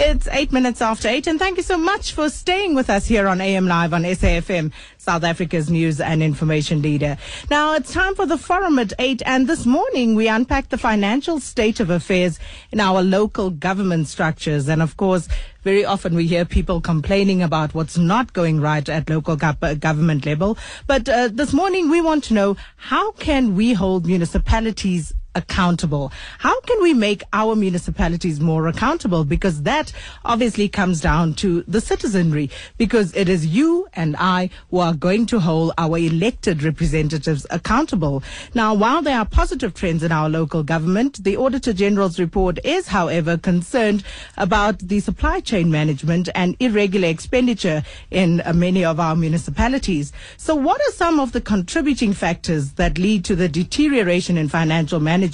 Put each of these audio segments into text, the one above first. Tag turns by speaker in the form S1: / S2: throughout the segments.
S1: It's eight minutes after eight, and thank you so much for staying with us here on AM Live on SAFM, South Africa's news and information leader. Now, it's time for the forum at eight, and this morning we unpacked the financial state of affairs in our local government structures. And of course, very often we hear people complaining about what's not going right at local government level. But uh, this morning we want to know how can we hold municipalities accountable? How can we make our municipalities more accountable? Because that obviously comes down to the citizenry, because it is you and I who are going to hold our elected representatives accountable. Now, while there are positive trends in our local government, the Auditor General's report is, however, concerned about the supply chain management and irregular expenditure in uh, many of our municipalities. So what are some of the contributing factors that lead to the deterioration in financial management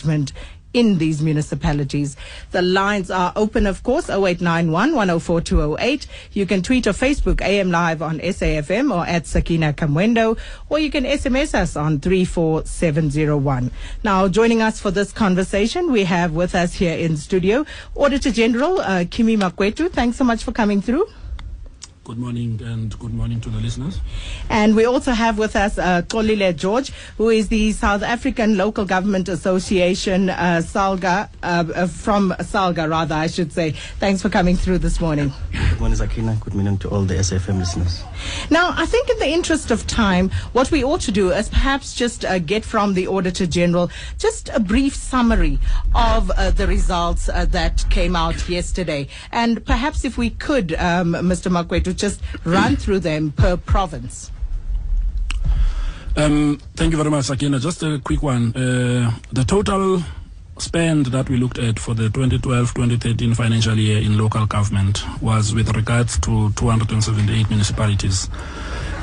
S1: in these municipalities. The lines are open, of course, 0891 104208. You can tweet or Facebook AM Live on SAFM or at Sakina Kamwendo, or you can SMS us on 34701. Now, joining us for this conversation, we have with us here in studio Auditor General uh, Kimi Makwetu. Thanks so much for coming through.
S2: Good morning and good morning to the listeners.
S1: And we also have with us uh, Xolile George, who is the South African Local Government Association, uh, SALGA, uh, uh, from SALGA, rather, I should say. Thanks for coming through this morning.
S3: Good morning, Sakina. Good morning to all the SFM listeners.
S1: Now, I think in the interest of time, what we ought to do is perhaps just uh, get from the Auditor General just a brief summary of uh, the results uh, that came out yesterday. And perhaps if we could, um, Mr. Makwetu, just run through them per province.
S2: Um, thank you very much, Sakina. Just a quick one. Uh, the total spend that we looked at for the 2012-2013 financial year in local government was with regards to 278 municipalities,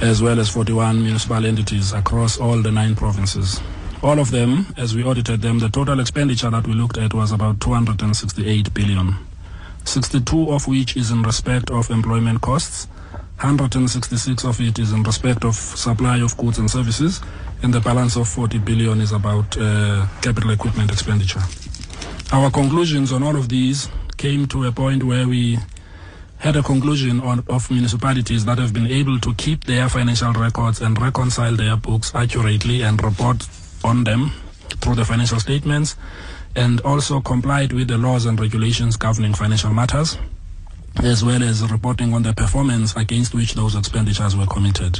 S2: as well as 41 municipal entities across all the nine provinces. All of them, as we audited them, the total expenditure that we looked at was about 268 billion. 62 of which is in respect of employment costs, 166 of it is in respect of supply of goods and services, and the balance of 40 billion is about uh, capital equipment expenditure. Our conclusions on all of these came to a point where we had a conclusion on, of municipalities that have been able to keep their financial records and reconcile their books accurately and report on them through the financial statements and also complied with the laws and regulations governing financial matters, as well as reporting on the performance against which those expenditures were committed.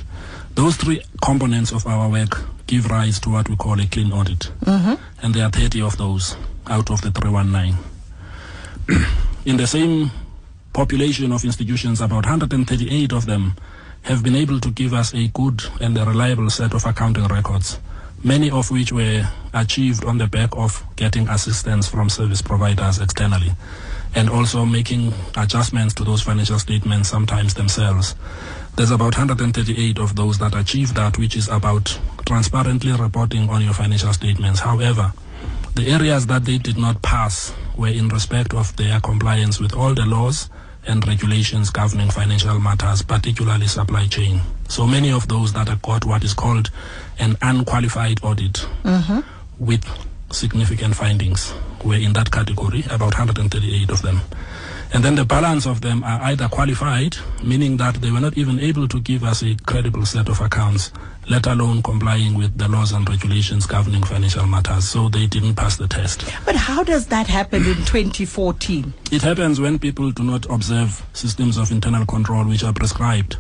S2: Those three components of our work give rise to what we call a clean audit. Mm-hmm. And there are 30 of those out of the 319. In the same population of institutions, about 138 of them have been able to give us a good and a reliable set of accounting records many of which were achieved on the back of getting assistance from service providers externally and also making adjustments to those financial statements sometimes themselves. There's about 138 of those that achieve that, which is about transparently reporting on your financial statements. However, the areas that they did not pass were in respect of their compliance with all the laws and regulations governing financial matters, particularly supply chain. So many of those that have got what is called an unqualified audit mm-hmm. with significant findings were in that category, about 138 of them. And then the balance of them are either qualified, meaning that they were not even able to give us a credible set of accounts, let alone complying with the laws and regulations governing financial matters. So they didn't pass the test.
S1: But how does that happen in 2014?
S2: It happens when people do not observe systems of internal control which are prescribed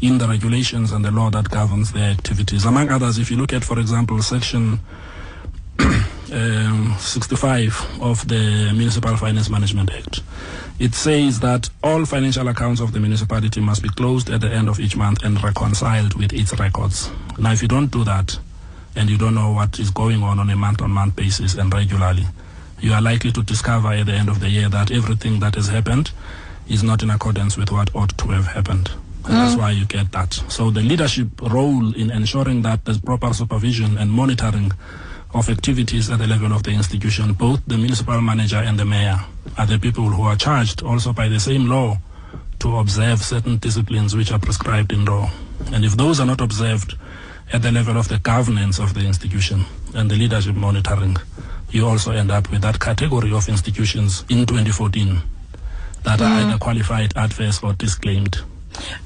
S2: in the regulations and the law that governs their activities. Among others, if you look at, for example, section um, 65 of the Municipal Finance Management Act, it says that all financial accounts of the municipality must be closed at the end of each month and reconciled with its records. Now, if you don't do that, and you don't know what is going on on a month-on-month basis and regularly, you are likely to discover at the end of the year that everything that has happened is not in accordance with what ought to have happened. And that's mm. why you get that. So the leadership role in ensuring that there's proper supervision and monitoring of activities at the level of the institution, both the municipal manager and the mayor are the people who are charged also by the same law to observe certain disciplines which are prescribed in law. And if those are not observed at the level of the governance of the institution, and the leadership monitoring, you also end up with that category of institutions in 2014 that are mm. either qualified, adverse, or disclaimed.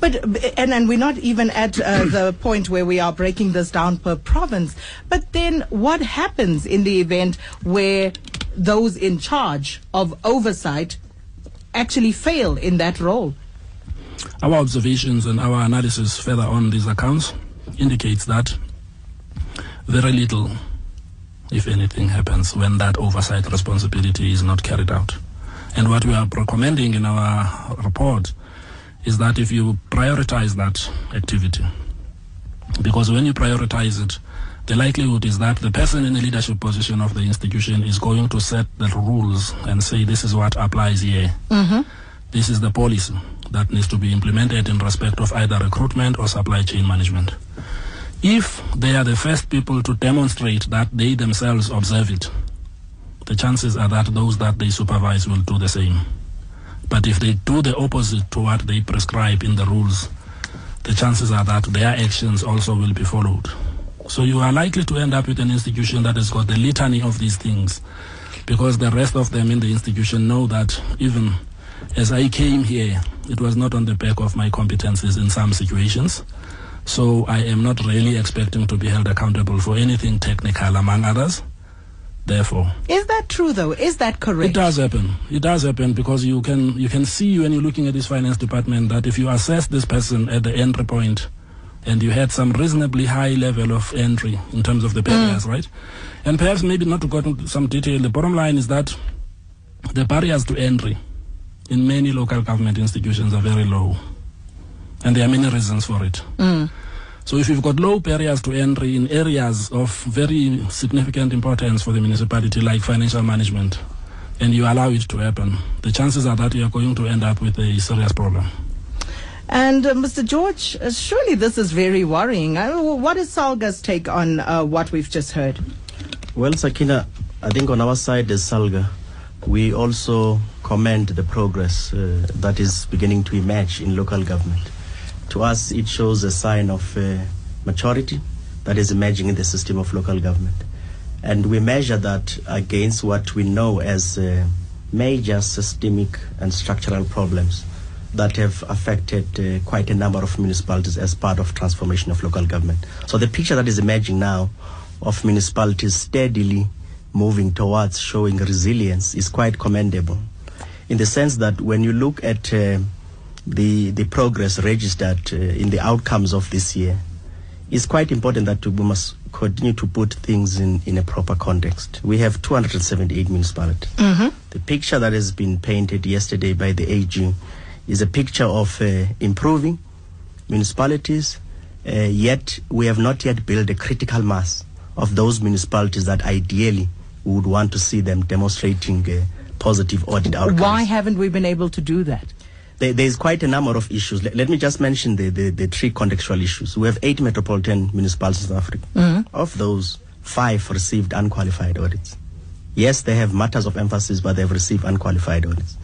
S1: But and and we're not even at uh, the point where we are breaking this down per province. But then, what happens in the event where those in charge of oversight actually fail in that role?
S2: Our observations and our analysis further on these accounts indicates that very little, if anything, happens when that oversight responsibility is not carried out. And what we are recommending in our report is that if you prioritize that activity, because when you prioritize it, the likelihood is that the person in the leadership position of the institution is going to set the rules and say this is what applies here. Mm-hmm. This is the policy that needs to be implemented in respect of either recruitment or supply chain management. If they are the first people to demonstrate that they themselves observe it, the chances are that those that they supervise will do the same. But if they do the opposite to what they prescribe in the rules, the chances are that their actions also will be followed. So you are likely to end up with an institution that has got the litany of these things because the rest of them in the institution know that even as I came here, it was not on the back of my competencies in some situations. So I am not really expecting to be held accountable for anything technical among others. Therefore,
S1: Is that true, though? Is that correct?
S2: it does happen. It does happen because you can you can see when you're looking at this finance department that if you assess this person at the entry point and you had some reasonably high level of entry in terms of the mm. barriers, right? And perhaps maybe not to go into some detail, the bottom line is that the barriers to entry in many local government institutions are very low. And there are many reasons for it. Mm. So if you've got low barriers to entry in areas of very significant importance for the municipality, like financial management, and you allow it to happen, the chances are that you are going to end up with a serious problem.
S1: And uh, Mr. George, uh, surely this is very worrying. Uh, what is Salga's take on uh, what we've just heard?
S3: Well, Sakina, I think on our side as Salga, we also commend the progress uh, that is beginning to emerge in local government. To us, it shows a sign of uh, maturity that is emerging in the system of local government. And we measure that against what we know as uh, major systemic and structural problems that have affected uh, quite a number of municipalities as part of transformation of local government. So the picture that is emerging now of municipalities steadily moving towards showing resilience is quite commendable in the sense that when you look at uh, the the progress registered uh, in the outcomes of this year it's quite important that we must continue to put things in, in a proper context. We have 278 municipalities. The picture that has been painted yesterday by the AG is a picture of uh, improving municipalities, uh, yet we have not yet built a critical mass of those municipalities that ideally we would want to see them demonstrating uh, positive audit outcomes.
S1: Why haven't we been able to do that?
S3: There, there's quite a number of issues. Let, let me just mention the, the, the three contextual issues. We have eight metropolitan municipalities in Africa. Of those, five received unqualified audits. Yes, they have matters of emphasis, but they've received unqualified audits.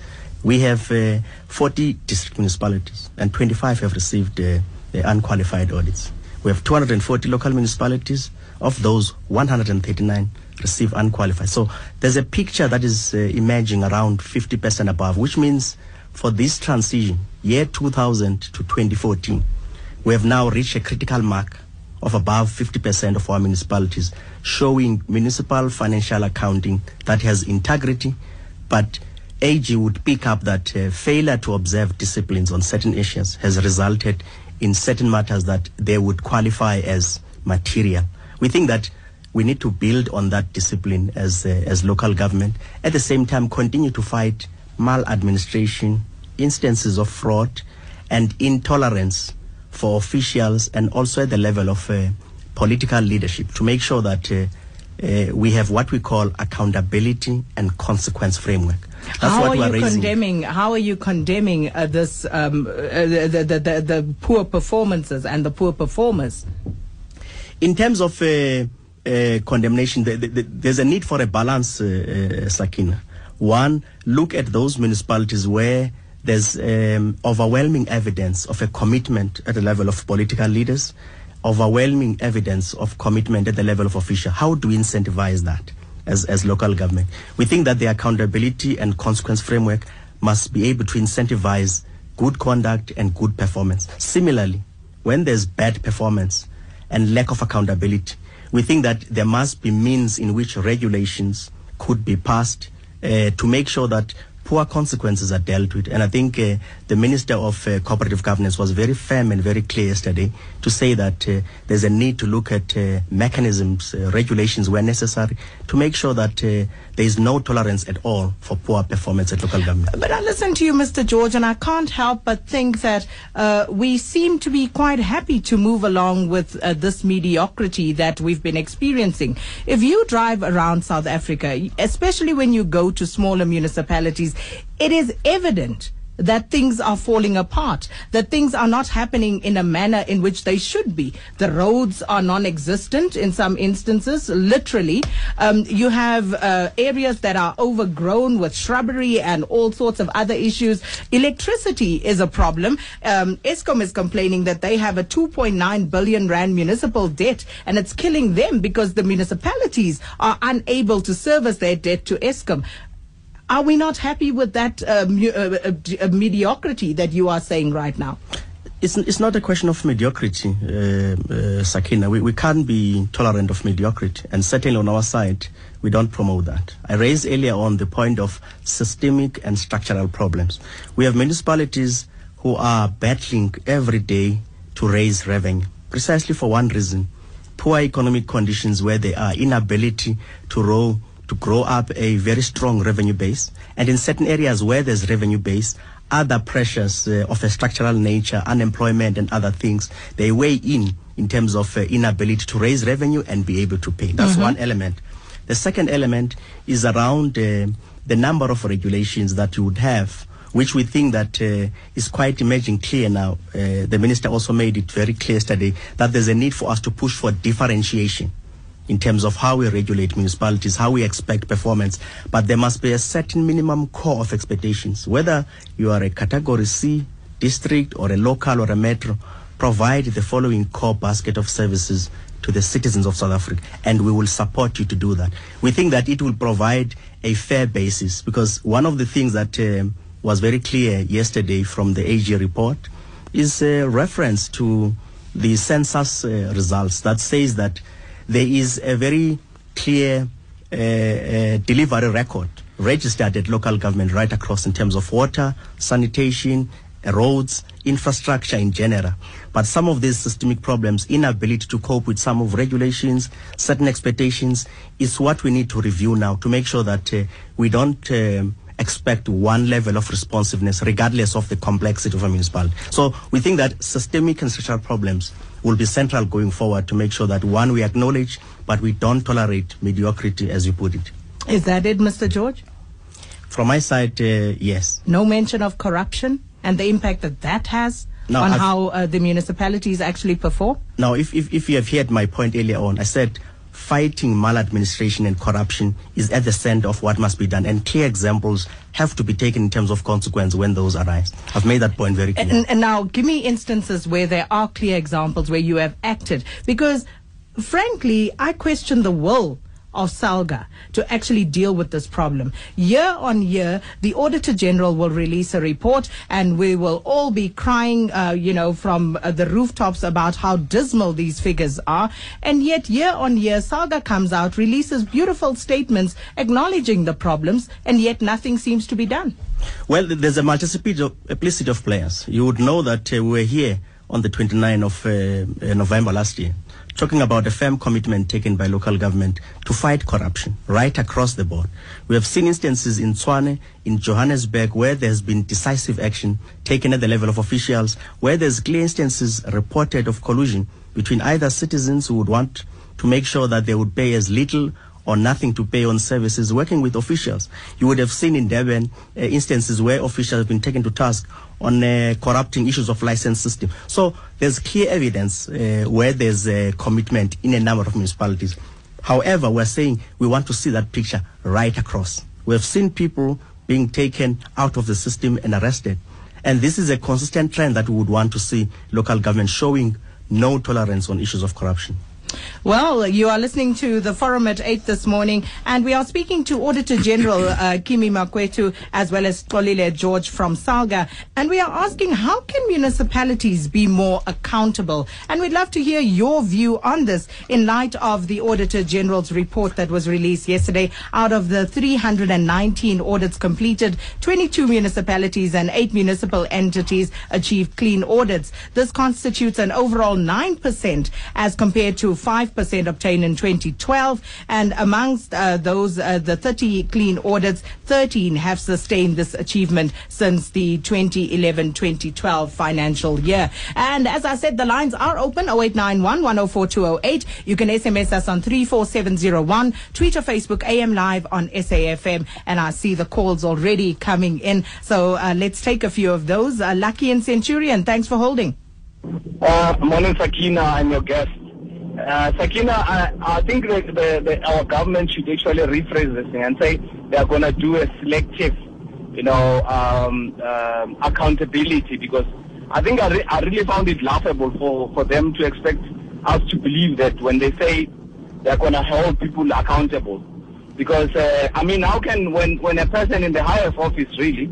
S3: We have uh, 40 district municipalities, and 25 have received uh, uh, unqualified audits. We have 240 local municipalities. Of those, 139 receive unqualified. So there's a picture that is uh, emerging around 50% above, which means for this transition, year 2000 to 2014, we have now reached a critical mark of above 50% of our municipalities showing municipal financial accounting that has integrity, but AG would pick up that uh, failure to observe disciplines on certain issues has resulted in certain matters that they would qualify as material. We think that we need to build on that discipline as uh, as local government. At the same time, continue to fight maladministration, instances of fraud, and intolerance for officials, and also at the level of uh, political leadership to make sure that. Uh, uh, we have what we call accountability and consequence framework. That's
S1: how
S3: what
S1: are
S3: we are
S1: you
S3: raising.
S1: condemning? How are you condemning uh, this um, uh, the, the, the, the poor performances and the poor performers?
S3: in terms of uh, uh, condemnation, the, the, the, there's a need for a balance, Sakina. One, look at those municipalities where there's um, overwhelming evidence of a commitment at the level of political leaders, overwhelming evidence of commitment at the level of official. How do we incentivize that as, as local government? We think that the accountability and consequence framework must be able to incentivize good conduct and good performance. Similarly, when there's bad performance and lack of accountability, we think that there must be means in which regulations could be passed uh, to make sure that poor consequences are dealt with. And I think uh, the Minister of uh, Cooperative Governance was very firm and very clear yesterday to say that uh, there's a need to look at uh, mechanisms, uh, regulations where necessary to make sure that uh, there is no tolerance at all for poor performance at local government.
S1: But I listen to you, Mr. George, and I can't help but think that we seem to be quite happy to move along with this mediocrity that we've been experiencing. If you drive around South Africa, especially when you go to smaller municipalities, it is evident that things are falling apart, that things are not happening in a manner in which they should be. The roads are non-existent in some instances, literally. Um, you have uh, areas that are overgrown with shrubbery and all sorts of other issues. Electricity is a problem. Um, Eskom is complaining that they have a 2.9 billion rand municipal debt and it's killing them because the municipalities are unable to service their debt to Eskom. Are we not happy with that uh, uh, uh, uh, mediocrity that you are saying right now?
S3: It's, it's not a question of mediocrity, Sakina. We, we can't be tolerant of mediocrity. And certainly on our side, we don't promote that. I raised earlier on the point of systemic and structural problems. We have municipalities who are battling every day to raise revenue, precisely for one reason poor economic conditions where they are, inability to row to grow up a very strong revenue base. And in certain areas where there's revenue base, other pressures uh, of a structural nature, unemployment and other things, they weigh in in terms of uh, inability to raise revenue and be able to pay. That's one element. The second element is around uh, the number of regulations that you would have, which we think that uh, is quite emerging clear now. Uh, the minister also made it very clear yesterday that there's a need for us to push for differentiation in terms of how we regulate municipalities, how we expect performance, but there must be a certain minimum core of expectations. Whether you are a category C district or a local or a metro, provide the following core basket of services to the citizens of South Africa, and we will support you to do that. We think that it will provide a fair basis because one of the things that um, was very clear yesterday from the AG report is a reference to the census uh, results that says that there is a very clear uh, uh, delivery record registered at local government right across in terms of water, sanitation, roads, infrastructure in general. But some of these systemic problems, inability to cope with some of regulations, certain expectations, is what we need to review now to make sure that uh, we don't um, expect one level of responsiveness regardless of the complexity of a municipality. So we think that systemic and structural problems will be central going forward to make sure that one, we acknowledge, but we don't tolerate mediocrity as you put it.
S1: Is that it, Mr. George?
S3: From my side, uh, yes.
S1: No mention of corruption and the impact that that has
S3: No,
S1: on
S3: I've-
S1: how uh, the municipalities actually perform?
S3: Now, if, if, if you have heard my point earlier on, I said fighting maladministration and corruption is at the center of what must be done, and clear examples have to be taken in terms of consequence when those arise. I've made that point very clear.
S1: And, and now, give me instances where there are clear examples where you have acted. Because, frankly, I question the will of Salga to actually deal with this problem. Year on year, the Auditor General will release a report and we will all be crying, uh, you know, from uh, the rooftops about how dismal these figures are. And yet, year on year, Salga comes out, releases beautiful statements acknowledging the problems, and yet nothing seems to be done.
S3: Well, there's a multiplicity of, players. You would know that uh, we were here on the 29th of uh, uh, November last year, talking about a firm commitment taken by local government to fight corruption right across the board. We have seen instances in Tshwane, in Johannesburg, where there's been decisive action taken at the level of officials, where there's clear instances reported of collusion between either citizens who would want to make sure that they would pay as little or nothing to pay on services working with officials. You would have seen in Durban uh, instances where officials have been taken to task on uh, corrupting issues of license system. So there's clear evidence uh, where there's a commitment in a number of municipalities. However, we're saying we want to see that picture right across. We have seen people being taken out of the system and arrested. And this is a consistent trend that we would want to see local government showing no tolerance on issues of corruption.
S1: Well, you are listening to the forum at 8 this morning, and we are speaking to Auditor General uh, Kimi Makwetu as well as Xolile George from SALGA. And we are asking how can municipalities be more accountable? And we'd love to hear your view on this in light of the Auditor General's report that was released yesterday. Out of the 319 audits completed, 22 municipalities and 8 municipal entities achieved clean audits. This constitutes an overall 9% as compared to 5% obtained in 2012. And amongst uh, those, uh, the 30 clean audits, 13 have sustained this achievement since the 2011-2012 financial year. And as I said, the lines are open 0891 104208. You can SMS us on 34701, tweet or Facebook AM Live on SAFM. And I see the calls already coming in. So uh, let's take a few of those. Uh, Lucky and Centurion, thanks for holding.
S4: Uh, morning, Sakina. I'm your guest. Uh, Sakina, I, I think that the, the, our government should actually rephrase this thing and say they are going to do a selective, you know, um, um, accountability because I think I, re- I really found it laughable for, for them to expect us to believe that when they say they're going to hold people accountable. Because, uh, I mean, how can, when, when a person in the highest office really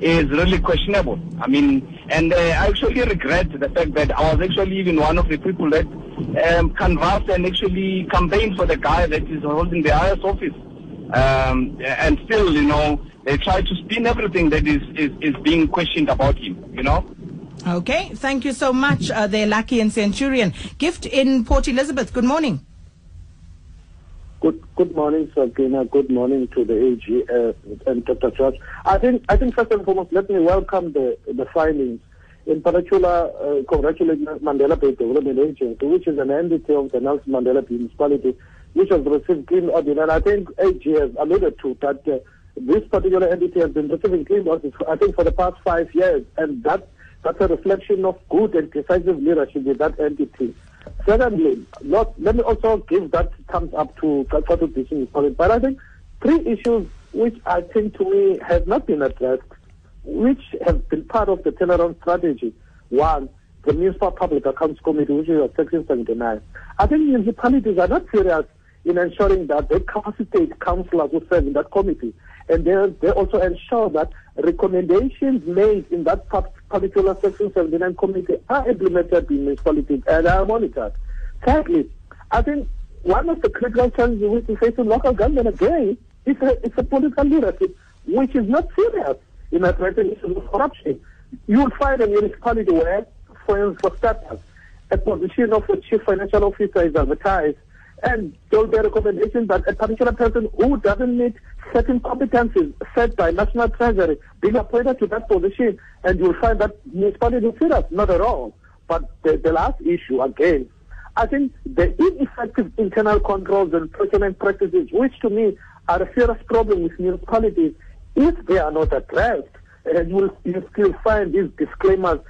S4: is really questionable. I mean, and uh, I actually regret the fact that I was actually even one of the people that um, canvassed and actually campaigned for the guy that is holding the highest office. Um, and still, you know, they try to spin everything that is, is, is being questioned about him, you know.
S1: Okay, thank you so much. Uh, they're Lucky and Centurion. Gift in Port Elizabeth. Good morning.
S5: Good morning, Sabina. Good morning to the AG uh, and Dr. George. I think I think first and foremost, let me welcome the the findings. In particular, uh, congratulate Mandela Bay Development Agency, which is an entity of the Nelson Mandela Municipality, which has received clean audit. And I think AG has alluded to that uh, this particular entity has been receiving clean audits, I think, for the past five years, and that that's a reflection of good and decisive leadership with that entity. Secondly, not, let me also give that thumbs up to Teaching College. But I think three issues which I think to me have not been addressed, which have been part of the turnaround strategy. One, the Municipal Public Accounts Committee, which is Section 79. I think municipalities are not serious in ensuring that they capacitate councillors who serve in that committee. And they, they also ensure that recommendations made in that particular Section 79 committee are implemented in municipalities and are monitored. Thirdly, I think one of the critical challenges we face in local government again is a, it's a political leadership which is not serious in addressing issues of corruption. You will find a municipality where, for, for starters, a position of a chief financial officer is advertised and there will be a recommendation that a particular person who doesn't meet certain competencies set by National Treasury being appointed to that position, and you'll find that municipality is serious, not at all. But the, the last issue, again, I think the ineffective internal controls and procurement practices, which to me are a serious problem with municipalities, if they are not addressed, and you'll, you still find these disclaimers.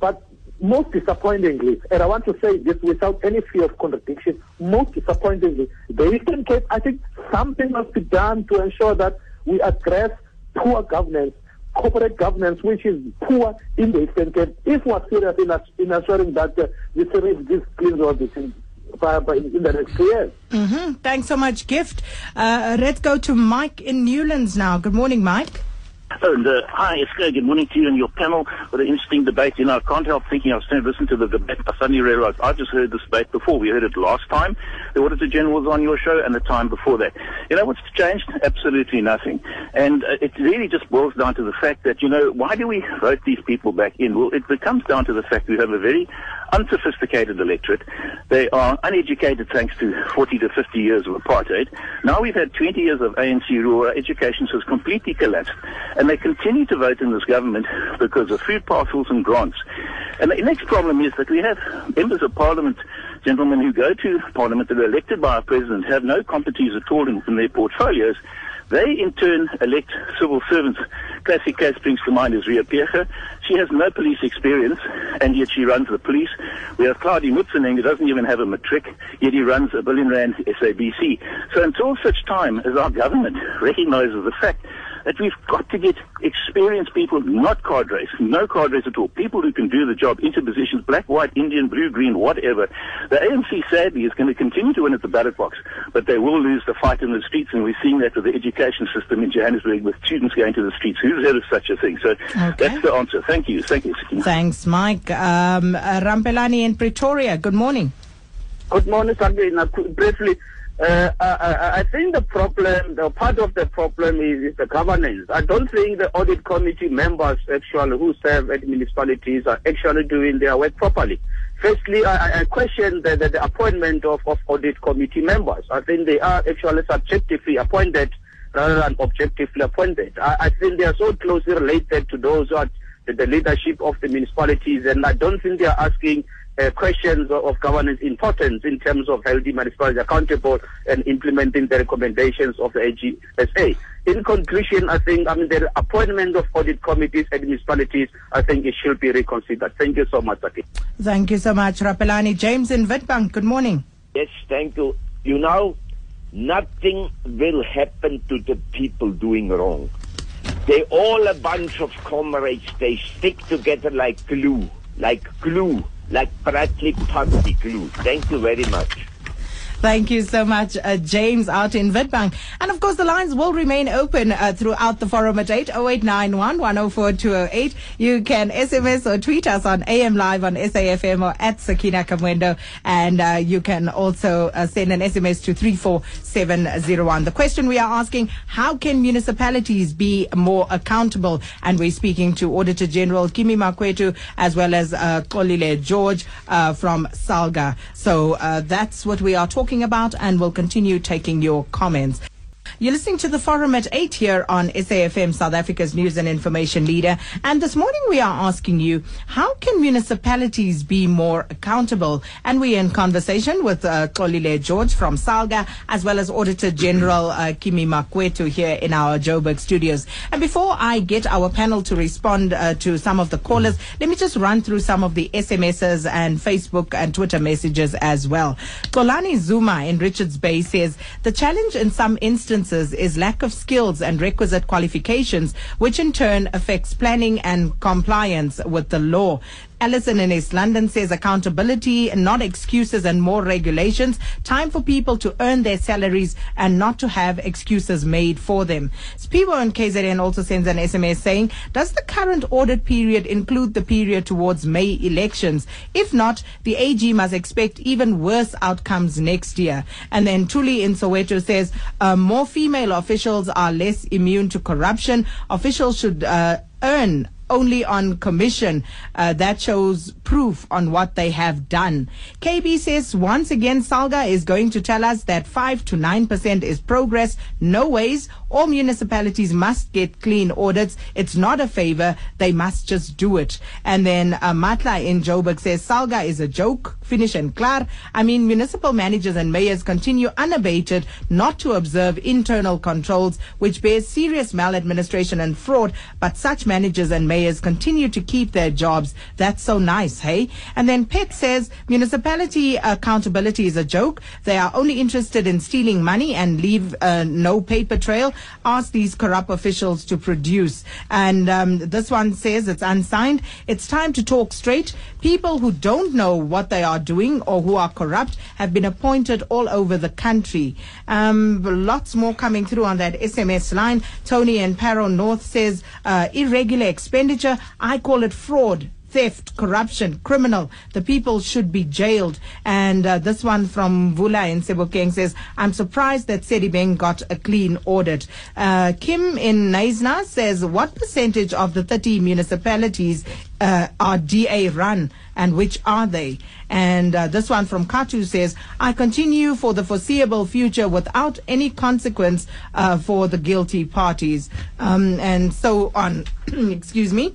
S5: But most disappointingly, and I want to say this without any fear of contradiction, most disappointingly, the Eastern Cape, I think something must be done to ensure that we address poor governance, corporate governance, which is poor in the Eastern Cape, if we're serious in, in assuring that uh, we serve this clean audit in, in the next years.
S1: Mm-hmm. Thanks so much, Gift. Uh, let's go to Mike in Newlands now. Good morning, Mike.
S6: And uh, hi, it's good morning to you and your panel. What an interesting debate. You know, I can't help thinking, I was trying to listen to the debate. I suddenly realized I just heard this debate before. We heard it last time. The Auditor General was on your show and the time before that. You know what's changed? Absolutely nothing. And uh, it really just boils down to the fact that, you know, why do we vote these people back in? Well, it comes down to the fact we have a very unsophisticated electorate. They are uneducated thanks to 40 to 50 years of apartheid. Now we've had 20 years of ANC rule. Our education has completely collapsed. And they continue to vote in this government because of food parcels and grants. And the next problem is that we have members of parliament, gentlemen who go to parliament that are elected by our president, have no competencies at all in, in their portfolios. They in turn elect civil servants. Classic case brings to mind is Riah Phiyega. She has no police experience and yet she runs the police. We have Hlaudi Motsoeneng who doesn't even have a matric, yet he runs a billion rand SABC. So until such time as our government recognizes the fact that we've got to get experienced people, not cadres, no cadres at all, people who can do the job into positions, black, white, Indian, blue, green, whatever. The ANC, sadly, is going to continue to win at the ballot box, but they will lose the fight in the streets, and we're seeing that with the education system in Johannesburg, with students going to the streets. Who's heard of such a thing? So that's the answer. Thank you. Thank you,
S1: Thanks, Mike. Um, uh, Rampelani in Pretoria, good morning.
S7: Good morning, Sabina. Briefly, uh, I, I think the problem, the part of the problem is, is the governance. I don't think the audit committee members actually who serve at municipalities are actually doing their work properly. Firstly, I, I question the, the, the appointment of, of audit committee members. I think they are actually subjectively appointed rather than objectively appointed. I, I think they are so closely related to those who are the, the leadership of the municipalities, and I don't think they are asking uh, questions of, of governance importance in terms of holding municipalities accountable and implementing the recommendations of the AGSA. In conclusion, I think I mean the appointment of audit committees at municipalities, I think it should be reconsidered. Thank you so much, Saki.
S1: Thank you so much, Rapelani. James in Witbank, good morning.
S8: Yes, thank you. You know, nothing will happen to the people doing wrong. They're all a bunch of comrades. They stick together like glue, like glue, like Pratley Putty glue. Thank you very much.
S1: Thank you so much, uh, James, out in Witbank. And of course, the lines will remain open uh, throughout the forum at 8 0891 104 208. You can SMS or tweet us on AM Live on SAFM or at Sakina Kamwendo. And uh, you can also uh, send an SMS to 34701. The question we are asking, how can municipalities be more accountable? And we're speaking to Auditor General Kimi Makwetu as well as uh, Xolile George uh, from Salga. So that's what we are talking about and we'll continue taking your comments. You're listening to the forum at 8 here on SAFM, South Africa's news and information leader. And this morning we are asking you, how can municipalities be more accountable? And we're in conversation with uh, Xolile George from Salga, as well as Auditor General uh, Kimi Makwetu here in our Joburg studios. And before I get our panel to respond uh, to some of the callers, let me just run through some of the SMSs and Facebook and Twitter messages as well. Kolani Zuma in Richards Bay says, the challenge in some instances is lack of skills and requisite qualifications, which in turn affects planning and compliance with the law. Alison in East London says accountability, and not excuses and more regulations. Time for people to earn their salaries and not to have excuses made for them. Spivo in KZN also sends an SMS saying, does the current audit period include the period towards May elections? If not, the AG must expect even worse outcomes next year. And then Tuli in Soweto says, uh, more female officials are less immune to corruption. Officials should uh, earn only on commission. Uh, that shows proof on what they have done. KB says once again, Salga is going to tell us that 5 to 9% is progress. No ways. All municipalities must get clean audits. It's not a favor. They must just do it. And then uh, Matla in Joburg says Salga is a joke. Finish and clar. I mean, municipal managers and mayors continue unabated not to observe internal controls, which bears serious maladministration and fraud. But such managers and mayors continue to keep their jobs. That's so nice, hey? And then Pet says municipality accountability is a joke. They are only interested in stealing money and leave uh, no paper trail. Ask these corrupt officials to produce. And um, this one says it's unsigned. It's time to talk straight. People who don't know what they are doing or who are corrupt have been appointed all over the country. Um, lots more coming through on that SMS line. Tony and Parow North says uh, irregular expenditure. I call it fraud theft, corruption, criminal. The people should be jailed. And uh, this one from Vula in Sebokeng says, I'm surprised that Sedibeng got a clean audit. Uh, Kim in Knysna says, what percentage of the 30 municipalities uh, are DA run and which are they? And uh, this one from Katu says, I continue for the foreseeable future without any consequence uh, for the guilty parties. Um, and so on. Excuse me.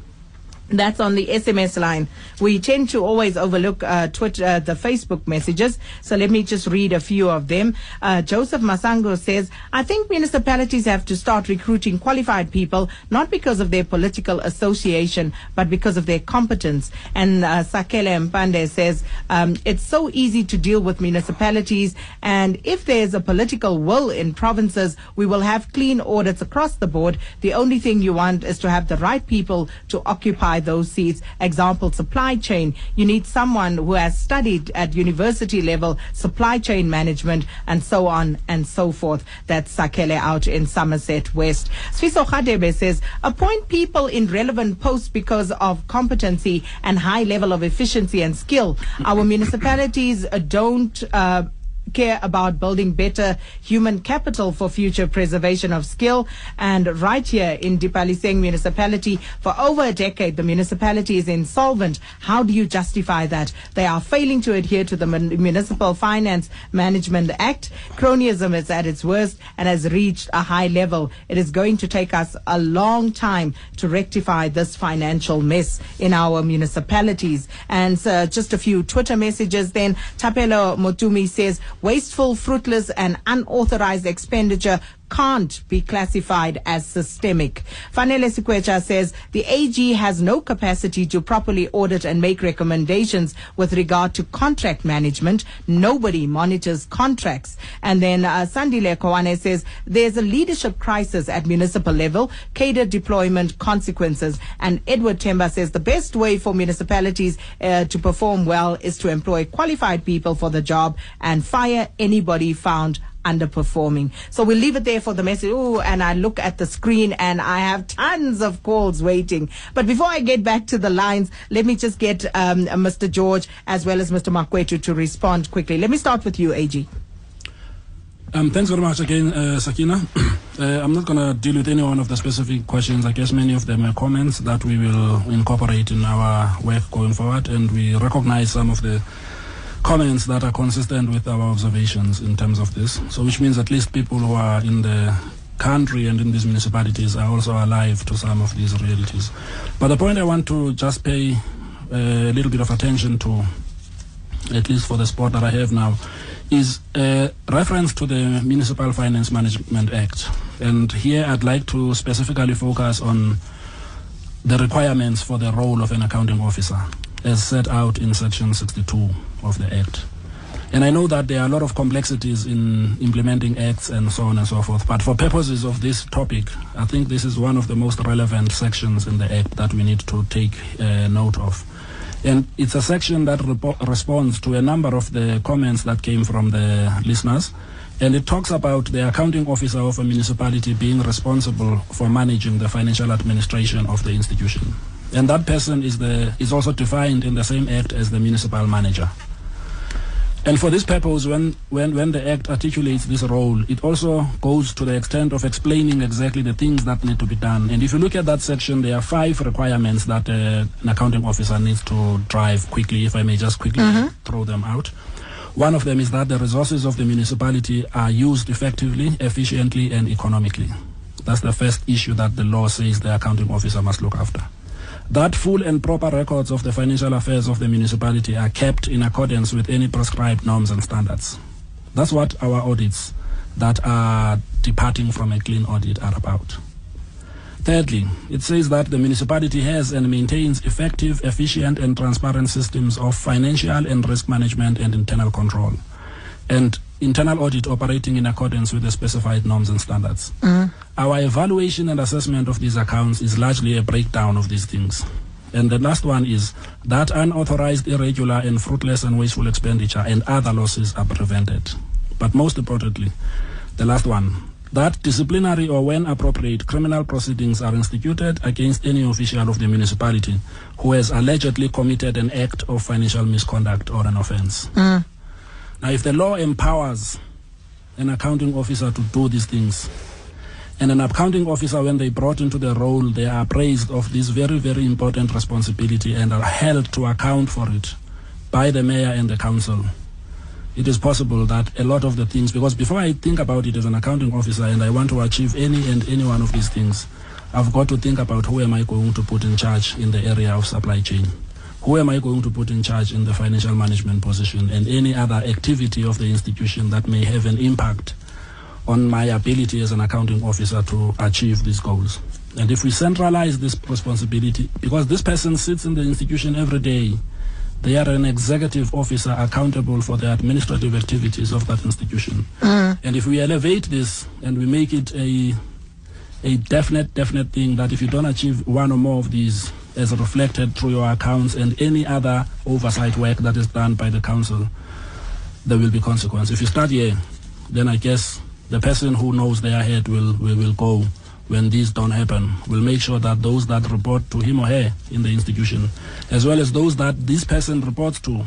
S1: That's on the SMS line. We tend to always overlook uh, Twitter, uh, the Facebook messages. So let me just read a few of them. Uh, Joseph Masango says, "I think municipalities have to start recruiting qualified people, not because of their political association, but because of their competence." And uh, Sakele Mpande says, um, "It's so easy to deal with municipalities, and if there's a political will in provinces, we will have clean audits across the board. The only thing you want is to have the right people to occupy." Those seats. Example, supply chain. You need someone who has studied at university level supply chain management and so on and so forth. That's Sakele out in Somerset West. Sfiso Khadebe says, appoint people in relevant posts because of competency and high level of efficiency and skill. Our municipalities don't uh, care about building better human capital for future preservation of skill. And right here in Dipaleseng municipality, for over a decade, the municipality is insolvent. How do you justify that? They are failing to adhere to the Municipal Finance Management Act. Cronyism is at its worst and has reached a high level. It is going to take us a long time to rectify this financial mess in our municipalities. And uh, just a few Twitter messages then. Tapelo Motumi says, wasteful, fruitless, and unauthorized expenditure can't be classified as systemic. Fanele Sikwecha says the AG has no capacity to properly audit and make recommendations with regard to contract management. Nobody monitors contracts. And then uh, Sandile Kowane says there's a leadership crisis at municipal level, cadre deployment consequences. And Edward Temba says the best way for municipalities uh, to perform well is to employ qualified people for the job and fire anybody found underperforming. So we'll leave it there for the message. Oh, and I look at the screen and I have tons of calls waiting. But before I get back to the lines, let me just get um, Mr. George as well as Mr. Makwetu to respond quickly. Let me start with you, AG.
S2: Um, thanks very much again, uh, Sakina. uh, I'm not going to deal with any one of the specific questions. I guess many of them are comments that we will incorporate in our work going forward, and we recognize some of the comments that are consistent with our observations in terms of this. So, which means at least people who are in the country and in these municipalities are also alive to some of these realities. But the point I want to just pay uh, a little bit of attention to, at least for the spot that I have now, is a reference to the Municipal Finance Management Act. And here I'd like to specifically focus on the requirements for the role of an accounting officer as set out in Section 62 of the Act. And I know that there are a lot of complexities in implementing acts and so on and so forth. But for purposes of this topic, I think this is one of the most relevant sections in the Act that we need to take uh, note of. And it's a section that responds to a number of the comments that came from the listeners. And it talks about the accounting officer of a municipality being responsible for managing the financial administration of the institution. And that person is, the, is also defined in the same act as the municipal manager. And for this purpose, when, when, when the Act articulates this role, it also goes to the extent of explaining exactly the things that need to be done. And if you look at that section, there are five requirements that uh, an accounting officer needs to drive quickly, if I may just quickly mm-hmm. throw them out. One of them is that the resources of the municipality are used effectively, efficiently, and economically. That's the first issue that the law says the accounting officer must look after that full and proper records of the financial affairs of the municipality are kept in accordance with any prescribed norms and standards. That's what our audits that are departing from a clean audit are about. Thirdly, it says that the municipality has and maintains effective, efficient, and transparent systems of financial and risk management and internal control. And internal audit operating in accordance with the specified norms and standards. Mm. Our evaluation and assessment of these accounts is largely a breakdown of these things. And the last one is that unauthorized, irregular, and fruitless and wasteful expenditure and other losses are prevented. But most importantly, the last one, that disciplinary or when appropriate criminal proceedings are instituted against any official of the municipality who has allegedly committed an act of financial misconduct or an offense. Mm. Now, if the law empowers an accounting officer to do these things, and an accounting officer, when they brought into the role, they are appraised of this very, very important responsibility and are held to account for it by the mayor and the council. It is possible that a lot of the things, because before I think about it as an accounting officer and I want to achieve any and any one of these things, I've got to think about who am I going to put in charge in the area of supply chain. Who am I going to put in charge in the financial management position and any other activity of the institution that may have an impact on my ability as an accounting officer to achieve these goals. And if we centralize this responsibility, because this person sits in the institution every day, they are an executive officer accountable for the administrative activities of that institution. Mm. And if we elevate this and we make it a a definite, definite thing that if you don't achieve one or more of these as reflected through your accounts and any other oversight work that is done by the council, there will be consequence. If you start here, then I guess the person who knows their head will, will, will go when these don't happen. We'll make sure that those that report to him or her in the institution, as well as those that this person reports to,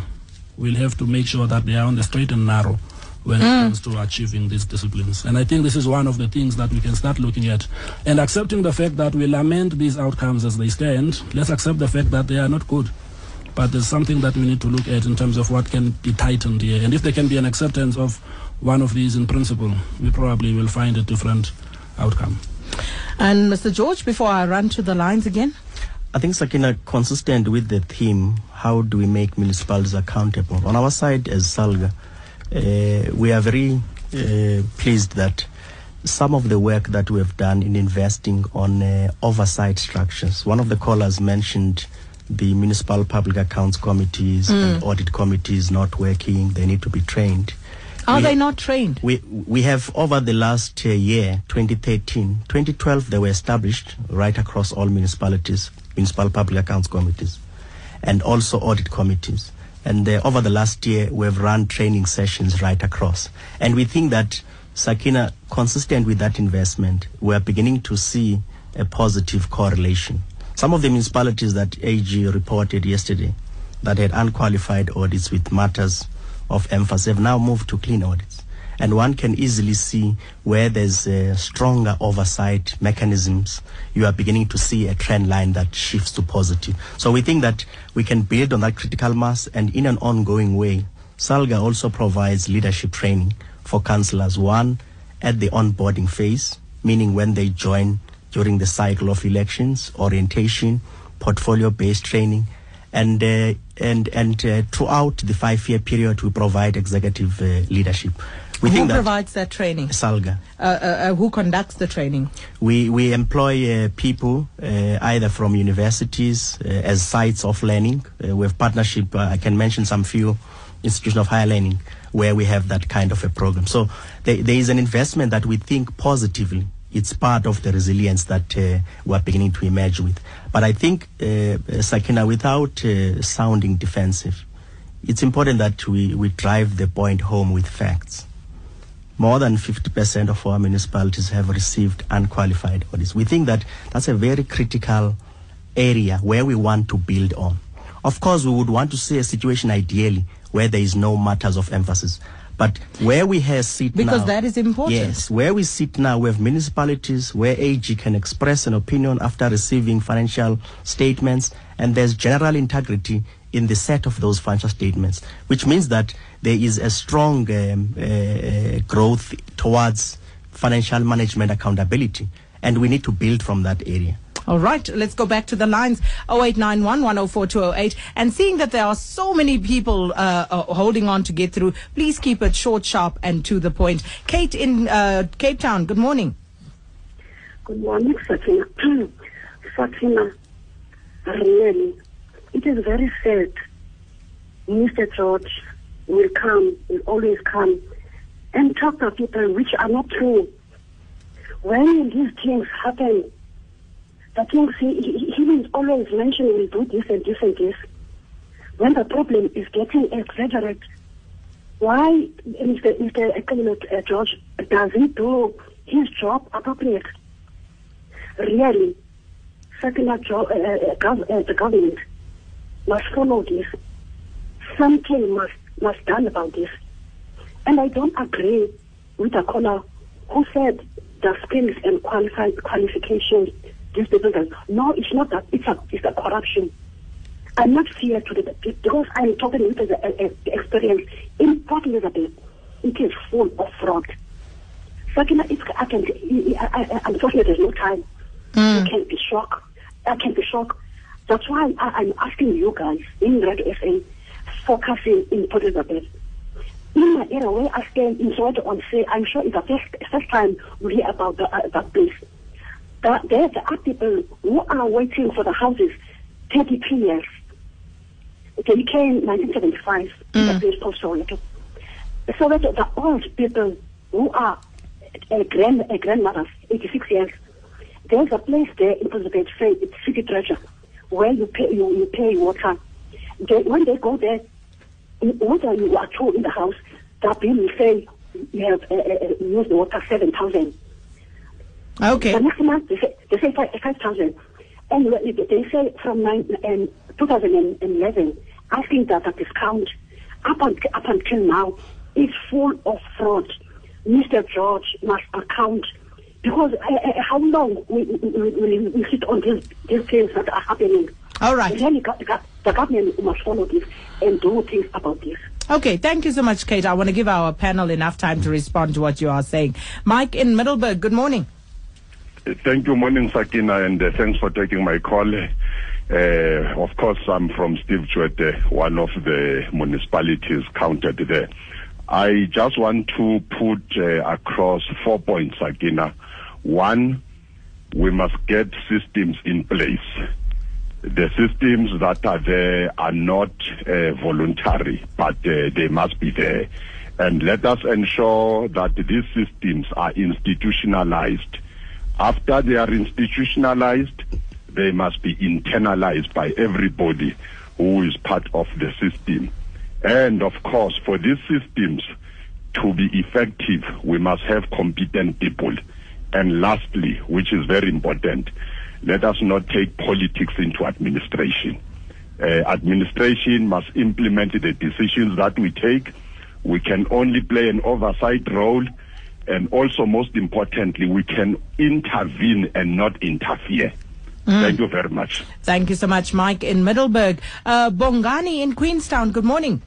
S2: will have to make sure that they are on the straight and narrow when it mm. comes to achieving these disciplines. And I think this is one of the things that we can start looking at. And accepting the fact that we lament these outcomes as they stand, let's accept the fact that they are not good. But there's something that we need to look at in terms of what can be tightened here. And if there can be an acceptance of one of these in principle, we probably will find a different outcome.
S1: And Mr. George, before I run to the lines again.
S3: I think Sakina, consistent with the theme, how do we make municipalities accountable? On our side as Salga, we are very uh, pleased that some of the work that we have done in investing on uh, oversight structures. One of the callers mentioned the municipal public accounts committees and audit committees not working. They need to be trained.
S1: Are
S3: We-
S1: they not trained?
S3: we we have over the last uh, year 2013 2012 they were established right across all municipalities municipal public accounts committees and also audit committees and uh, over the last year we have run training sessions right across and we think that sakina consistent with that investment we are beginning to see a positive correlation some of the municipalities that ag reported yesterday that had unqualified audits with matters of emphasis have now moved to clean audits. And one can easily see where there's stronger oversight mechanisms, you are beginning to see a trend line that shifts to positive. So we think that we can build on that critical mass and in an ongoing way. Salga also provides leadership training for councillors. One, at the onboarding phase, meaning when they join during the cycle of elections, orientation, portfolio-based training, and uh, and and uh, throughout the five-year period, we provide executive uh, leadership. We
S1: who
S3: think that
S1: provides that training?
S3: Salga,
S1: Uh, uh, uh, who conducts the training?
S3: we we employ uh, people uh, either from universities uh, as sites of learning. Uh, we have partnership. Uh, I can mention some few institutions of higher learning where we have that kind of a program. So there, there is an investment that we think positively. It's part of the resilience that uh, we are beginning to emerge with. But I think, Sakina, without uh, sounding defensive, it's important that we, we drive the point home with facts more than 50% of our municipalities have received unqualified audits. We think that that's a very critical area where we want to build on. Of course, we would want to see a situation ideally where there is no matters of emphasis. But where we have sit
S1: Because
S3: now,
S1: that is important.
S3: Yes, where we sit now, we have municipalities where AG can express an opinion after receiving financial statements, and there's general integrity in the set of those financial statements, which means that there is a strong um, uh, growth towards financial management accountability, and we need to build from that area.
S1: All right, let's go back to the lines 0891 104 208. And seeing that there are so many people uh, uh, holding on to get through, please keep it short, sharp, and to the point. Kate in uh, Cape Town, good morning.
S9: Good morning, Fatima. Fatima, really, it is very sad. Mr. George will come, will always come, and talk to people which are not true. When these things happen, the things he, he, he will always mention will do this and this and this. When the problem is getting exaggerated, why, Mr. Mr. Uh, George, does he do his job appropriate? Really, secular jo- uh, uh, uh, the government must follow this. Something must must done about this. And I don't agree with the caller who said the skills and qualified qualifications these people have. No, it's not that. It's a it's a corruption. I'm not fear to the because I'm talking with the, uh, the experience in Port Elizabeth. It is full of fraud. Second, it's, I can, I, I, unfortunately, there's no time. You can be shocked. I can be shocked. That's why I, I'm asking you guys in Red FA, focusing in Port Elizabeth. In my area where I stand in Soweto-on-Sea, I'm sure it's the first, first time we hear about the, uh, that place. That there, there are people who are waiting for the houses 33 years. They came in 1975 in the place called Soweto. Soweto, the old people who are uh, grand, uh, grandmothers, 86 years, there's a place there in Elizabeth, say it's City Treasure, where you pay you, you pay water. They, when they go there, whether you are two in the house, the bill will say you have uh, uh, uh, used the water seven thousand.
S1: Okay.
S9: The next month they say they say five five thousand, and they say from nine um, 2011, asking that the discount up until, up until now is full of fraud. Mr. George must account because uh, uh, how long will we, we, we sit on these, these things that are happening?
S1: All right.
S9: Really, go- go- the government must follow this and do things about this.
S1: Okay, thank you so much, Kate. I want to give our panel enough time to respond to what you are saying. Mike in Middelburg, good morning.
S10: Thank you, morning, Sakina, and uh, thanks for taking my call. Uh, of course, I'm from Steve Tshwete, one of the municipalities counted there. I just want to put uh, across four points, Sakina. One, we must get systems in place. The systems that are there are not uh, voluntary, but uh, they must be there. And let us ensure that these systems are institutionalized. After they are institutionalized, they must be internalized by everybody who is part of the system. And of course, for these systems to be effective, we must have competent people. And lastly, which is very important, let us not take politics into administration. Uh, administration must implement the decisions that we take. We can only play an oversight role. And also, most importantly, we can intervene and not interfere. Thank you very much.
S1: Thank you so much, Mike in Middelburg. Uh, Bongani in Queenstown, good morning.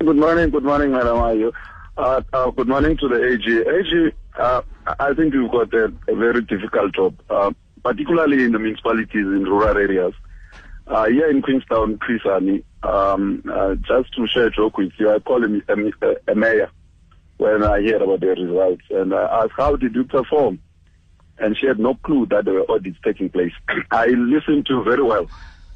S11: Good morning, good morning, madam. How are you? Uh, uh, good morning to the AG. AG, uh, I think you've got a, a very difficult job, uh, particularly in the municipalities in rural areas. Uh, here in Queenstown, Chris Hani, um, uh, just to share a joke with you, I call him a, a, mayor when I hear about the results and I asked, how did you perform? And she had no clue that there were audits taking place. I listened to very well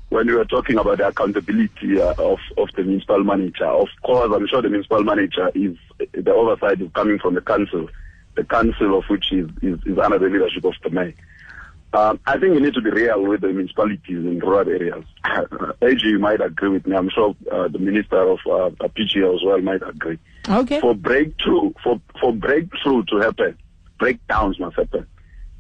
S11: when you were talking about the accountability uh, of, of the municipal manager. Of course, I'm sure the municipal manager is, the oversight is coming from the council, the council of which is, is, is under the leadership of the mayor. Um, I think we need to be real with the municipalities in rural areas. AG you might agree with me. I'm sure uh, the minister of uh, PGL as well might agree.
S1: Okay.
S11: For breakthrough, for, for breakthrough to happen, breakdowns must happen.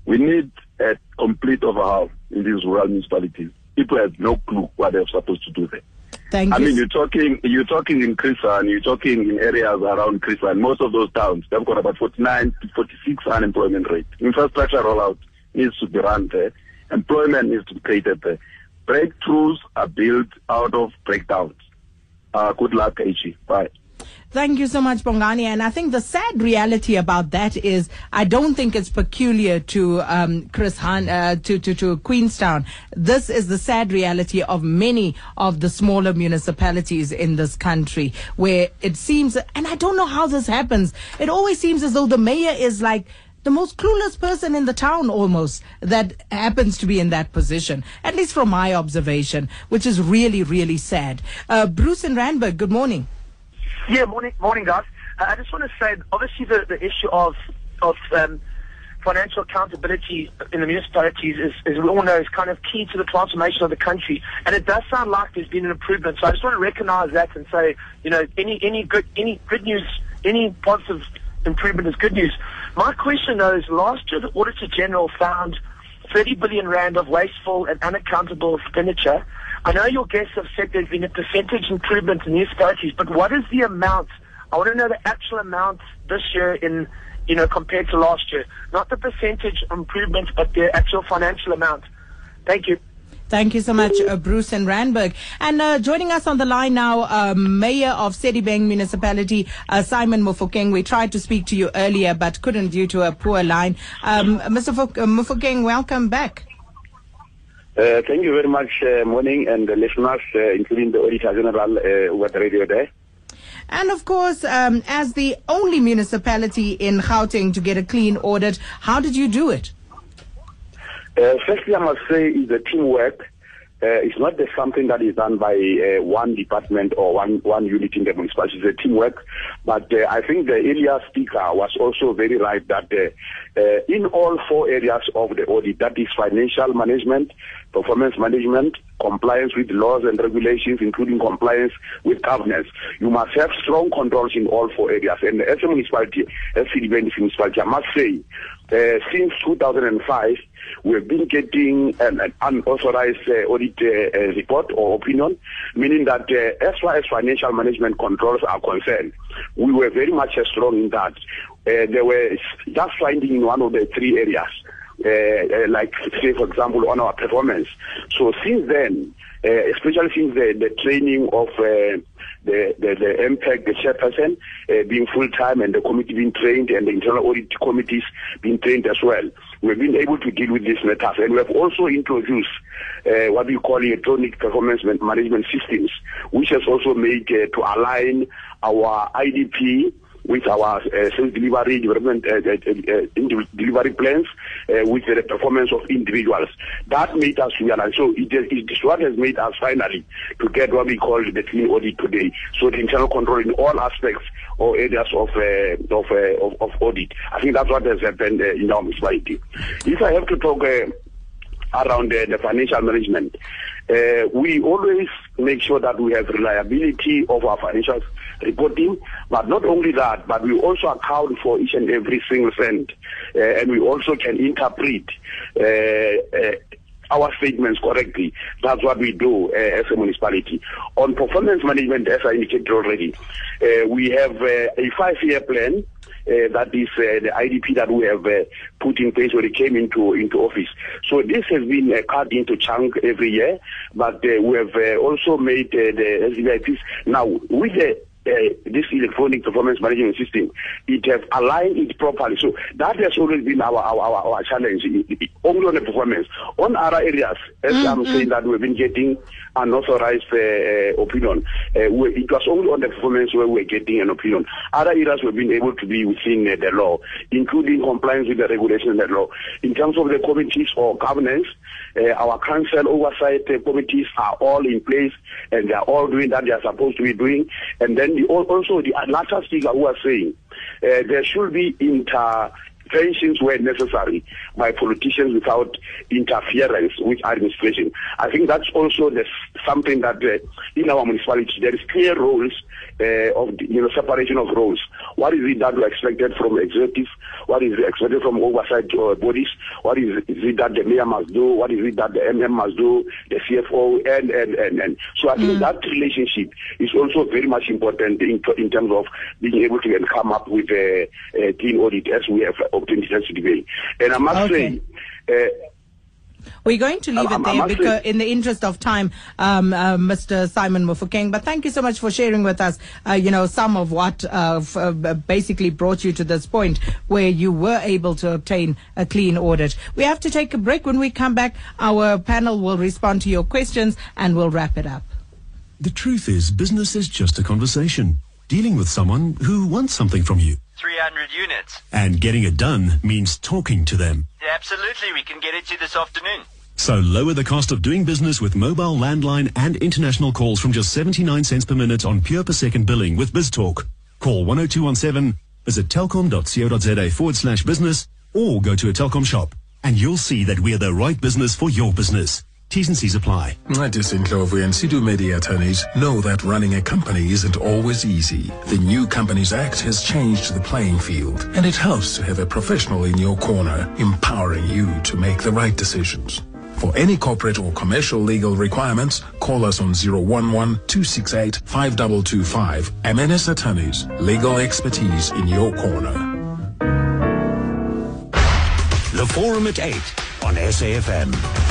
S11: We need a complete overhaul in these rural municipalities. People have no clue what they're supposed to do there.
S1: Thank
S11: I
S1: you.
S11: mean, you're talking, you're talking in Chris Hani, you're talking in areas around Chris Hani. Most of those towns, they've got about 49 to 46 unemployment rate. Infrastructure rollout needs to be run there. Employment needs to be created there. Breakthroughs are built out of breakdowns. Uh, good luck, AG. Bye.
S1: Thank you so much, Bongani. And I think the sad reality about that is I don't think it's peculiar to um, Chris Han, uh, to, to, to Queenstown. This is the sad reality of many of the smaller municipalities in this country where it seems, and I don't know how this happens. It always seems as though the mayor is like, the most clueless person in the town almost that happens to be in that position, at least from my observation, which is really, really sad. Uh, Bruce and Randburg, good morning.
S12: Yeah, morning, morning, guys. Uh, I just want to say, obviously, the, the issue of of um, financial accountability in the municipalities is, as we all know, is kind of key to the transformation of the country. And it does sound like there's been an improvement. So I just want to recognise that and say, you know, any any good any good news, any positive improvement is good news. My question though is, last year the Auditor General found 30 billion rand of wasteful and unaccountable expenditure. I know your guests have said there's been a percentage improvement in municipalities, but what is the amount? I want to know the actual amount this year in, you know, compared to last year. Not the percentage improvement, but the actual financial amount. Thank you.
S1: Thank you so much, uh, Bruce and Randburg. And uh, joining us on the line now, uh, Mayor of Sedibeng Municipality, uh, Simon Mofokeng. We tried to speak to you earlier, but couldn't due to a poor line. Um, Mr. Uh, welcome back.
S13: Uh, thank you very much, uh, morning, and the listeners, uh, including the Auditor General uh, with radio there.
S1: And of course, um, as the only municipality in Gauteng to get a clean audit, how did you do it?
S13: Uh, firstly, I must say is the teamwork. Uh, it's not the, something that is done by uh, one department or one, one unit in the municipality. It's a teamwork. But uh, I think the earlier speaker was also very right that uh, uh, in all four areas of the audit, that is financial management, performance management, compliance with laws and regulations, including compliance with governance. You must have strong controls in all four areas. And as a municipality, as City municipality, I must say, uh, since 2005, we've been getting an, an unauthorized uh, audit uh, uh, report or opinion, meaning that uh, as far as financial management controls are concerned, we were very much uh, strong in that. There were just finding in one of the three areas uh, uh, like say for example on our performance. So since then, uh, especially since the, the training of uh, the, the, the MPAC, the chairperson, uh, being full time and the committee being trained and the internal audit committees being trained as well, we've been able to deal with these matters. And we have also introduced uh, what we call electronic performance management systems, which has also made uh, to align our IDP with our uh, delivery development uh, uh, uh, delivery plans uh, with the performance of individuals. That made us realize. So it is, it is what has made us finally to get what we call the clean audit today. So the internal control in all aspects or areas of uh, of, uh, of of audit. I think that's what has happened uh, in our municipality. If I have to talk. Around uh, the financial management. Uh, we always make sure that we have reliability of our financial reporting, but not only that, but we also account for each and every single cent, uh, and we also can interpret uh, uh, our statements correctly. That's what we do uh, as a municipality. On performance management, as I indicated already, uh, we have uh, a five-year plan that is uh, the IDP that we have uh, put in place when it came into into office. So this has been uh, cut into chunk every year, but uh, we have uh, also made uh, the SDBIPs now with the uh, this electronic performance management system, it has aligned it properly. So that has always been our our, our, our challenge, only on the performance. On other areas, as I'm saying that we've been getting unauthorized uh, uh, opinion, uh, we, it was only on the performance where we're getting an opinion. Other areas we've been able to be within uh, the law, including compliance with the regulations and the law. In terms of the committees or governance, uh, our council oversight uh, committees are all in place and they are all doing that they are supposed to be doing. And then the, also the Atlanta speaker who was saying uh, there should be interventions where necessary by politicians without interference with administration. I think that's also the, something that uh, in our municipality there is clear roles uh, of the, you know separation of roles. What is it that we expected from executive? What is expected from oversight uh, bodies? What is, is it that the mayor must do? What is it that the MM must do? The CFO and and and, and. so I think that relationship is also very much important in, in terms of being able to come up with a, a clean audit as we have obtained it today. And I must
S1: Okay.
S13: say. Uh,
S1: We're going to leave
S13: I-
S1: it
S13: I
S1: there
S13: must
S1: because,
S13: say-
S1: in the interest of time, um, uh, Mr. Simon Mofokeng. But thank you so much for sharing with us, uh, you know, some of what uh, f- uh, basically brought you to this point where you were able to obtain a clean audit. We have to take a break. When we come back, our panel will respond to your questions and we'll wrap it up.
S14: The truth is, business is just a conversation. Dealing with someone who wants something from you.
S15: 300 units.
S14: And getting it done means talking to them.
S15: Absolutely, we can get it to you this afternoon.
S14: So lower the cost of doing business with mobile, landline, and international calls from just 79 cents per minute on pure per second billing with BizTalk. Call 10217, visit telkom.co.za forward slash business, or go to a Telkom shop, and you'll see that we're the right business for your business. T's and C's apply.
S16: Gladys Ndlovu and Sidu Media attorneys know that running a company isn't always easy. The new Companies Act has changed the playing field, and it helps to have a professional in your corner, empowering you to make the right decisions. For any corporate or commercial legal requirements, call us on 011 268 5225. MNS Attorneys, legal expertise in your corner.
S17: The Forum at 8 on SAFM.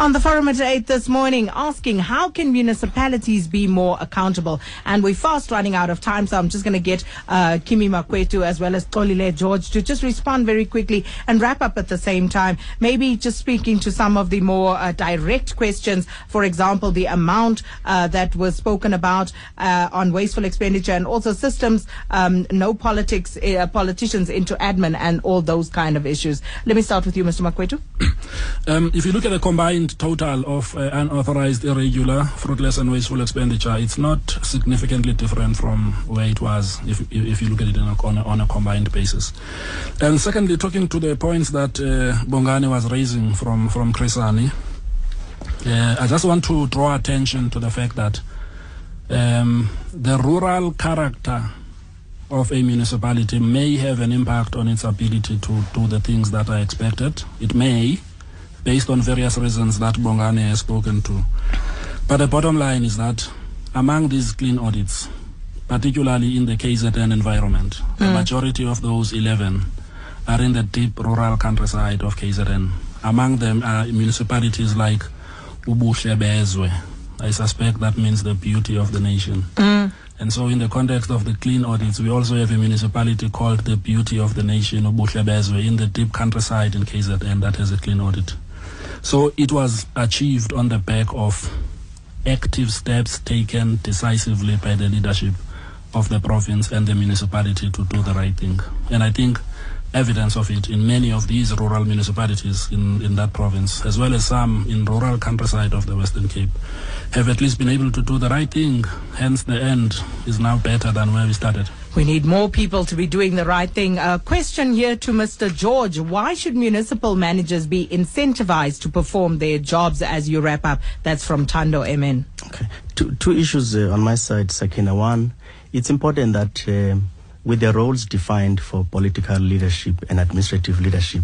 S1: On the forum at 8 this morning, asking how can municipalities be more accountable? And we're fast running out of time, so I'm just going to get uh, Kimi Makwetu as well as Xolile George to just respond very quickly and wrap up at the same time. Maybe just speaking to some of the more uh, direct questions, for example, the amount uh, that was spoken about uh, on wasteful expenditure and also systems, um, no politics, uh, politicians into admin and all those kind of issues. Let me start with you, Mr. Makwetu.
S2: Um, if you look at the combined total of uh, unauthorized, irregular, fruitless, and wasteful expenditure, it's not significantly different from where it was if, if you look at it a, on, a, on, a, combined basis. And secondly, talking to the points that uh, Bongani was raising from, from Chris Hani, uh, I just want to draw attention to the fact that um, the rural character of a municipality may have an impact on its ability to do the things that are expected. It may, based on various reasons that Bongani has spoken to. But the bottom line is that among these clean audits, particularly in the KZN environment, mm. the majority of those 11 are in the deep rural countryside of KZN. Among them are municipalities like Ubuhle Bezwe. I suspect that means the beauty of the nation. Mm. And so in the context of the clean audits, we also have a municipality called the Beauty of the Nation, Ubuhle Bezwe, in the deep countryside in KZN that has a clean audit. So it was achieved on the back of active steps taken decisively by the leadership of the province and the municipality to do the right thing. And I think evidence of it in many of these rural municipalities in, in that province, as well as some in rural countryside of the Western Cape, have at least been able to do the right thing. Hence, the end is now better than where we started.
S1: We need more people to be doing the right thing. A question here to Mr. George. Why should municipal managers be incentivized to perform their jobs as you wrap up? That's from Tando MN.
S3: Okay. Two, two issues uh, on my side, Sakina. One, it's important that uh, with the roles defined for political leadership and administrative leadership,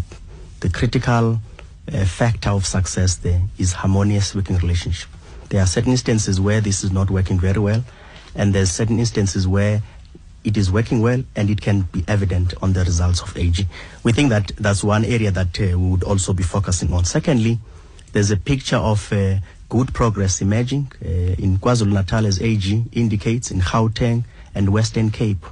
S3: the critical uh, factor of success there is harmonious working relationship. There are certain instances where this is not working very well, and there's certain instances where it is working well and it can be evident on the results of AG. We think that that's one area that uh, we would also be focusing on. Secondly, there's a picture of uh, good progress emerging uh, in KwaZulu-Natal as AG indicates, in Gauteng and Western Cape.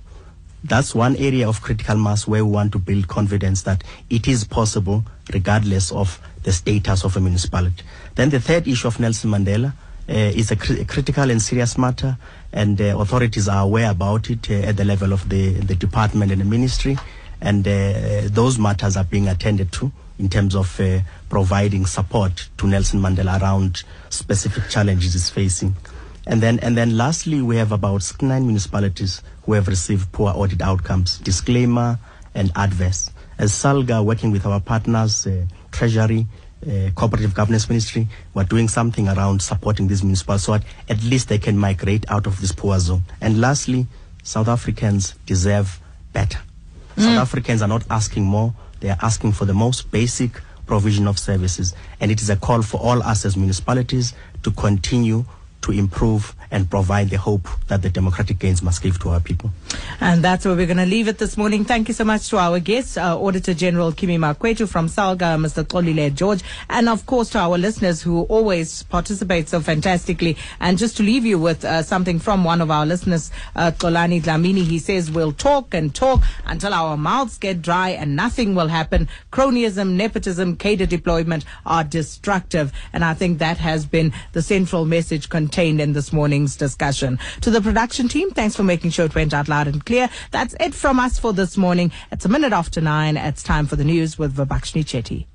S3: That's one area of critical mass where we want to build confidence that it is possible regardless of the status of a municipality. Then the third issue of Nelson Mandela uh, is a, cr- critical and serious matter, and uh, authorities are aware about it uh, at the level of the, the department and the ministry, and those matters are being attended to in terms of uh, providing support to Nelson Mandela around specific challenges he's facing. And then, and then lastly, we have about nine municipalities who have received poor audit outcomes, disclaimer and adverse. As SALGA, working with our partners, uh, Treasury, uh, Cooperative Governance Ministry, we're doing something around supporting these municipalities so that at least they can migrate out of this poor zone. And lastly, South Africans deserve better. Mm. South Africans are not asking more, they are asking for the most basic provision of services. And it is a call for all us as municipalities to continue to improve and provide the hope that the democratic gains must give to our people.
S1: And that's where we're going to leave it this morning. Thank you so much to our guests, uh, Auditor General Kimi Makwetu from Salga, Mr. Xolile George, and of course to our listeners who always participate so fantastically. And just to leave you with uh, something from one of our listeners, uh, Tolani Dlamini, he says, we'll talk and talk until our mouths get dry and nothing will happen. Cronyism, nepotism, cadre deployment are destructive. And I think that has been the central message contained in this morning's discussion. To the production team, thanks for making sure it went out loud and clear. That's it from us for this morning. It's a minute after nine. It's time for the news with Vibhakshni Chetty.